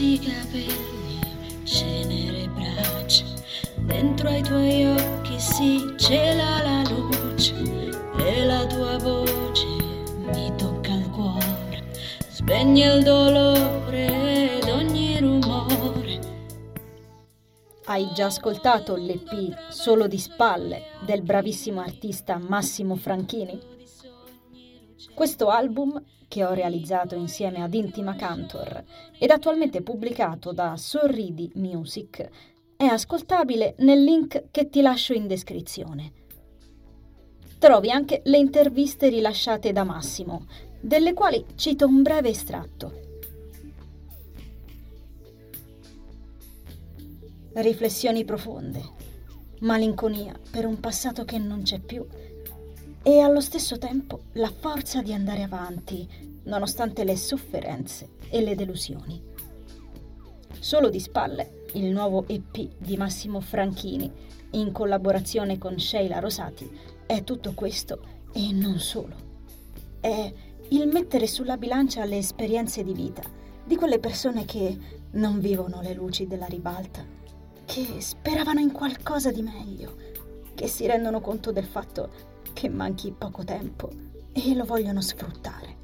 rossi capelli, cenere braccia, dentro ai tuoi occhi si cela la luce e la tua voce mi tocca il cuore, spegne il dolore ed ogni rumore. Hai già ascoltato l'EP Solo di spalle del bravissimo artista Massimo Franchini? Questo album che ho realizzato insieme ad Intima Cantor ed attualmente pubblicato da Sorridi Music, è ascoltabile nel link che ti lascio in descrizione. Trovi anche le interviste rilasciate da Massimo, delle quali cito un breve estratto. Riflessioni profonde, malinconia per un passato che non c'è più e allo stesso tempo la forza di andare avanti, nonostante le sofferenze e le delusioni. Solo di spalle, il nuovo EP di Massimo Franchini, in collaborazione con Sheila Rosati, è tutto questo e non solo. È il mettere sulla bilancia le esperienze di vita di quelle persone che non vivono le luci della ribalta, che speravano in qualcosa di meglio, che si rendono conto del fatto che manchi poco tempo e lo vogliono sfruttare.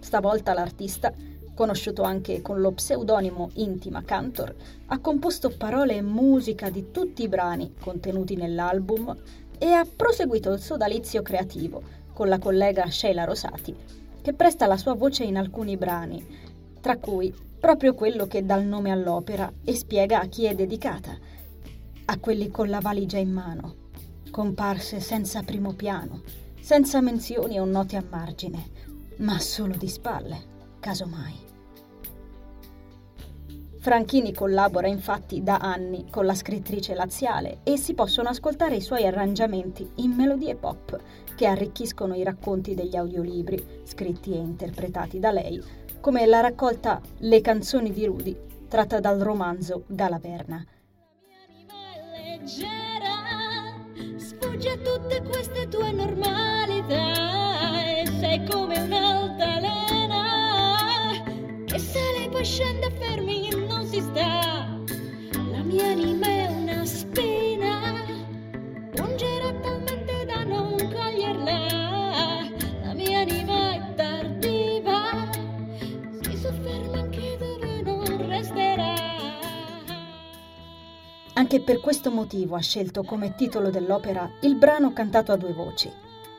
Stavolta l'artista, conosciuto anche con lo pseudonimo Intima Cantor, ha composto parole e musica di tutti i brani contenuti nell'album e ha proseguito il sodalizio creativo con la collega Sheila Rosati, che presta la sua voce in alcuni brani, tra cui proprio quello che dà il nome all'opera e spiega a chi è dedicata, a quelli con la valigia in mano, comparse senza primo piano, senza menzioni o note a margine, ma solo di spalle, casomai. Franchini collabora infatti da anni con la scrittrice laziale e si possono ascoltare i suoi arrangiamenti in melodie pop che arricchiscono i racconti degli audiolibri scritti e interpretati da lei, come la raccolta Le canzoni di Rudy, tratta dal romanzo Galaverna. Sfuggi a tutte queste tue normalità e sei come un'altalena che sale e poi scende fermi non si sta. La mia anima è una spina, pungerà talmente da non coglierla. La mia anima è tardiva, si sofferma Anche per questo motivo ha scelto come titolo dell'opera il brano cantato a due voci.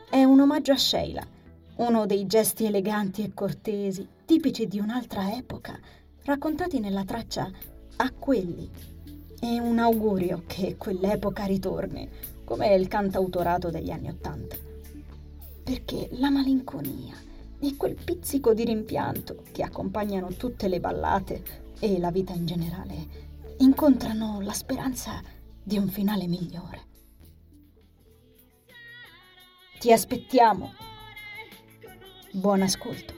È un omaggio a Sheila, uno dei gesti eleganti e cortesi, tipici di un'altra epoca, raccontati nella traccia A quelli. E un augurio che quell'epoca ritorni, come il cantautorato degli anni Ottanta. Perché la malinconia e quel pizzico di rimpianto che accompagnano tutte le ballate e la vita in generale incontrano la speranza di un finale migliore. Ti aspettiamo. Buon ascolto.